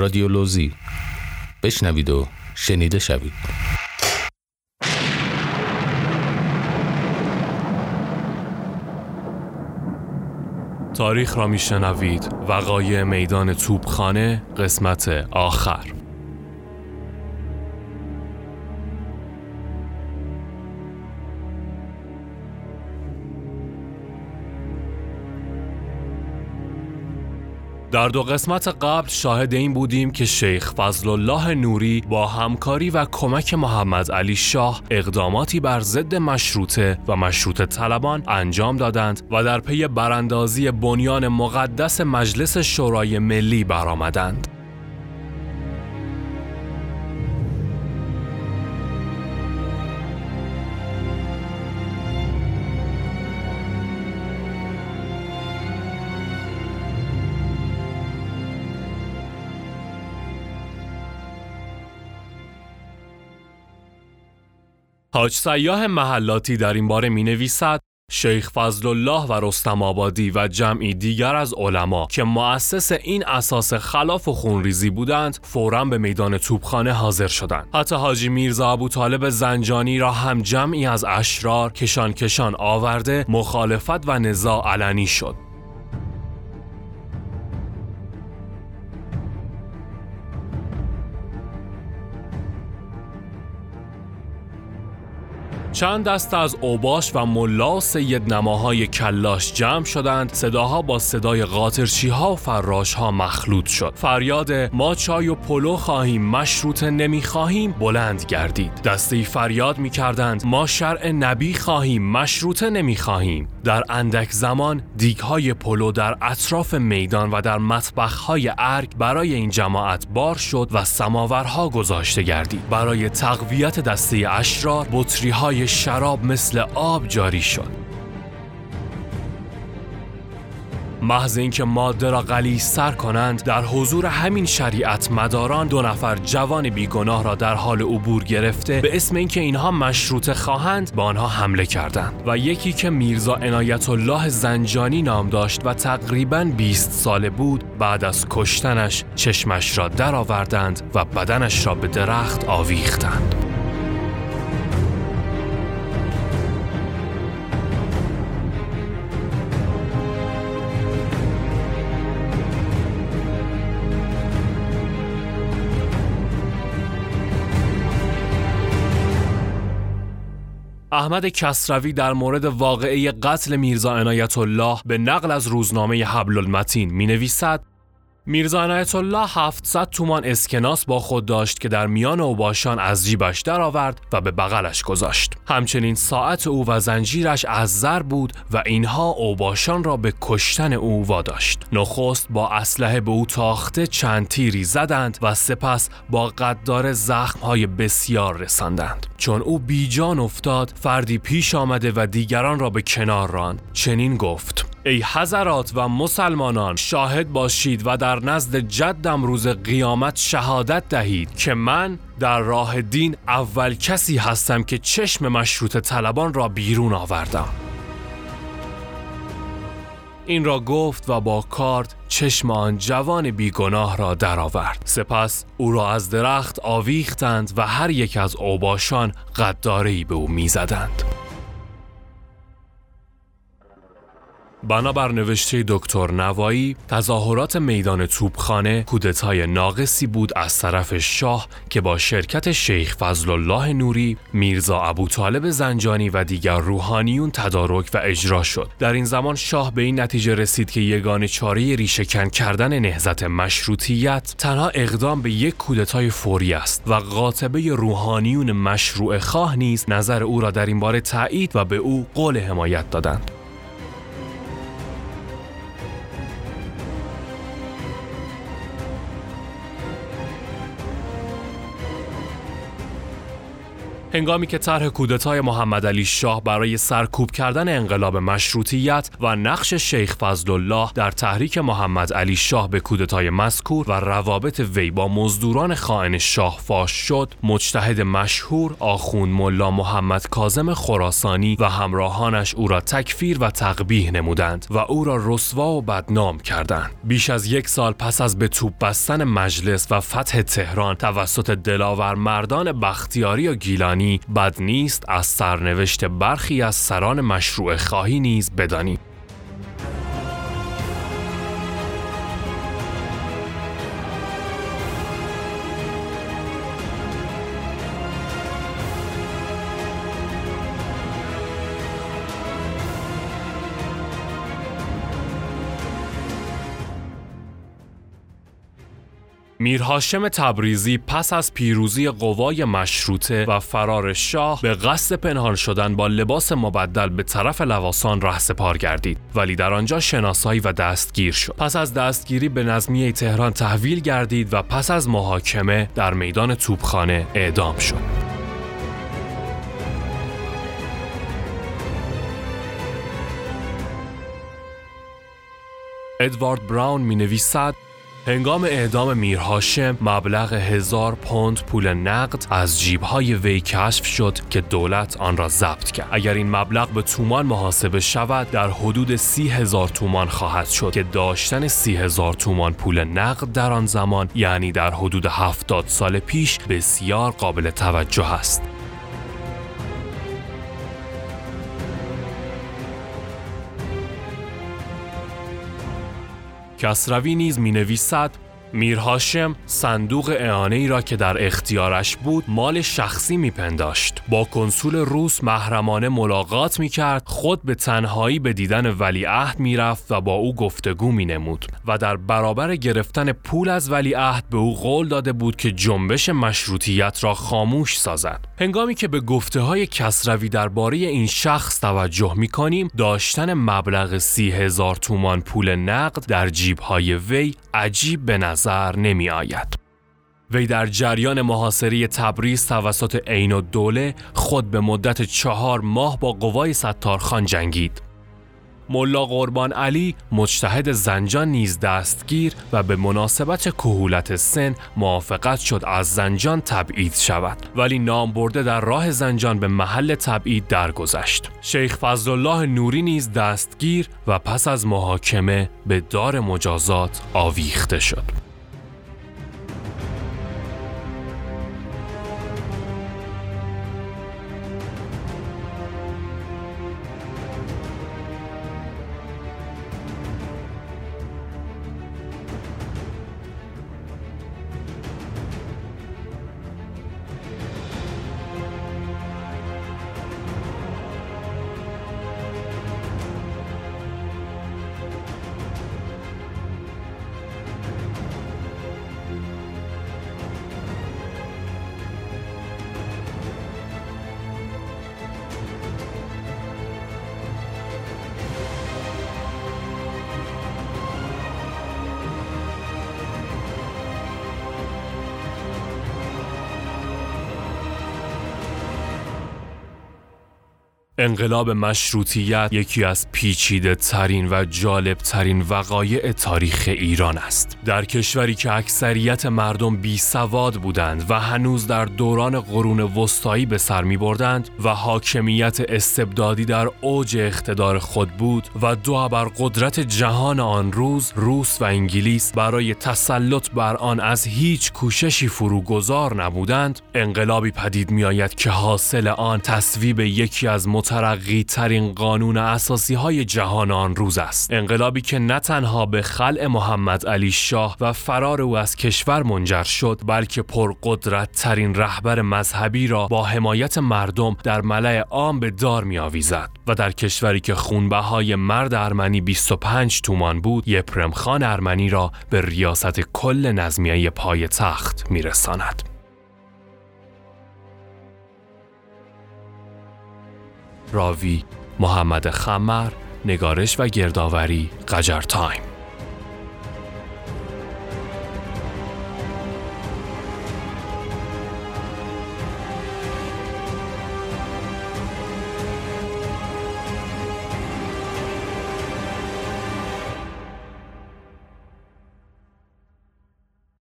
رادیولوژی بشنوید و شنیده شوید. تاریخ را میشنوید. وقایع میدان توپخانه قسمت آخر. در دو قسمت قبل شاهد این بودیم که شیخ فضل الله نوری با همکاری و کمک محمد علی شاه اقداماتی بر ضد مشروطه و مشروط طلبان انجام دادند و در پی براندازی بنیان مقدس مجلس شورای ملی برآمدند. حاج سیاه محلاتی در این باره می نویسد شیخ فضل الله و رستم آبادی و جمعی دیگر از علما که مؤسس این اساس خلاف و خونریزی بودند فورا به میدان توپخانه حاضر شدند. حتی حاجی میرزا ابو طالب زنجانی را هم جمعی از اشرار کشان کشان آورده مخالفت و نزاع علنی شد. چند دست از اوباش و ملا سید نماهای کلاش جمع شدند. صداها با صدای قاطرچی ها و فراش ها مخلوط شد. فریاد ما چای و پلو خواهیم مشروط نمی خواهیم بلند گردید. دسته فریاد می کردند ما شرع نبی خواهیم مشروط نمی خواهیم. در اندک زمان دیگ های پلو در اطراف میدان و در مطبخ های ارگ برای این جماعت بار شد و سماورها گذاشته گردید. برای تقویت دسته اشرار بطری های شراب مثل آب جاری شد. محض اینکه ماده را غلی سر کنند در حضور همین شریعت مداران دو نفر جوان بیگناه را در حال عبور گرفته به اسم اینکه اینها مشروط خواهند به آنها حمله کردند. و یکی که میرزا عنایت الله زنجانی نام داشت و تقریبا 20 ساله بود بعد از کشتنش چشمش را درآوردند و بدنش را به درخت آویختند. احمد کسروی در مورد واقعه قتل میرزا عنایت الله به نقل از روزنامه حبل المتین می نویسد میرزا عنایت الله 700 تومان اسکناس با خود داشت که در میان اوباشان از جیبش درآورد و به بغلش گذاشت. همچنین ساعت او و زنجیرش از زر بود و اینها اوباشان را به کشتن او واداشت. نخست با اسلحه به او تاخته چند تیری زدند و سپس با قدار زخمهای بسیار رساندند. چون او بیجان افتاد فردی پیش آمده و دیگران را به کنار راند. چنین گفت ای حضرات و مسلمانان شاهد باشید و در نزد جدم روز قیامت شهادت دهید که من در راه دین اول کسی هستم که چشم مشروط طلبان را بیرون آوردم این را گفت و با کارت چشم آن جوان بیگناه را درآورد. سپس او را از درخت آویختند و هر یک از اوباشان قداری به او می‌زدند. بنابر نوشته دکتر نوایی تظاهرات میدان توپخانه کودتای ناقصی بود از طرف شاه که با شرکت شیخ فضل الله نوری میرزا ابو طالب زنجانی و دیگر روحانیون تدارک و اجرا شد. در این زمان شاه به این نتیجه رسید که یگان چاره ریشهکن کردن نهزت مشروطیت تنها اقدام به یک کودتای فوری است و قاطبه روحانیون مشروع خواه نیز نظر او را در این باره تایید و به او قول حمایت دادند. هنگامی که طرح کودتای محمد علی شاه برای سرکوب کردن انقلاب مشروطیت و نقش شیخ فضل الله در تحریک محمد علی شاه به کودتای مذکور و روابط وی با مزدوران خائن شاه فاش شد مجتهد مشهور آخون ملا محمد کاظم خراسانی و همراهانش او را تکفیر و تقبیح نمودند و او را رسوا و بدنام کردند. بیش از یک سال پس از به توپ بستن مجلس و فتح تهران توسط دلاور مردان بختیاری و گیلانی بد نیست از سرنوشت برخی از سران مشروع خواهی نیز بدانیم میرهاشم تبریزی پس از پیروزی قوای مشروطه و فرار شاه به قصد پنهان شدن با لباس مبدل به طرف لواسان رهسپار گردید. ولی در آنجا شناسایی و دستگیر شد. پس از دستگیری به نظمیه تهران تحویل گردید و پس از محاکمه در میدان توپخانه اعدام شد. ادوارد براون می نویسد هنگام اعدام میرهاشم مبلغ هزار پوند پول نقد از جیبهای وی کشف شد که دولت آن را ضبط کرد. اگر این مبلغ به تومان محاسبه شود در حدود سی هزار تومان خواهد شد که داشتن سی هزار تومان پول نقد در آن زمان یعنی در حدود هفتاد سال پیش بسیار قابل توجه است. کسروی نیز می نویسد میرهاشم صندوق اعانه ای را که در اختیارش بود مال شخصی میپنداشت. با کنسول روس محرمانه ملاقات می‌کرد خود به تنهایی به دیدن ولیعهد می‌رفت و با او گفتگو مینمود و در برابر گرفتن پول از ولیعهد به او قول داده بود که جنبش مشروطیت را خاموش سازد. هنگامی که به گفته های کسروی درباره این شخص توجه می‌کنیم داشتن مبلغ سی هزار تومان پول نقد در جیب های وی عجیب به نظر نمی آید. وی در جریان محاصره تبریز توسط عین و دوله خود به مدت چهار ماه با قوای ستارخان جنگید. ملا قربان علی مجتهد زنجان نیز دستگیر و به مناسبت کهولت سن موافقت شد از زنجان تبعید شود ولی نام برده در راه زنجان به محل تبعید درگذشت شیخ فضلالله نوری نیز دستگیر و پس از محاکمه به دار مجازات آویخته شد انقلاب مشروطیت یکی از پیچیده ترین و جالب ترین وقایع تاریخ ایران است. در کشوری که اکثریت مردم بی سواد بودند و هنوز در دوران قرون وسطایی به سر می بردند و حاکمیت استبدادی در اوج اقتدار خود بود و دو بر قدرت جهان آن روز روس و انگلیس برای تسلط بر آن از هیچ کوششی فروگذار نبودند انقلابی پدید می آید که حاصل آن تصویب یکی از مترقی ترین قانون اساسی های جهان آن روز است انقلابی که نه تنها به خلع محمد علی شاه و فرار او از کشور منجر شد بلکه پرقدرت ترین رهبر مذهبی را با حمایت مردم در ملع عام به دار می آویزد و در کشوری که های مرد ارمنی 25 تومان بود یپرم خان ارمنی را به ریاست کل نظمیه پای تخت می. راوی محمد خمر نگارش و گردآوری قجر تایم.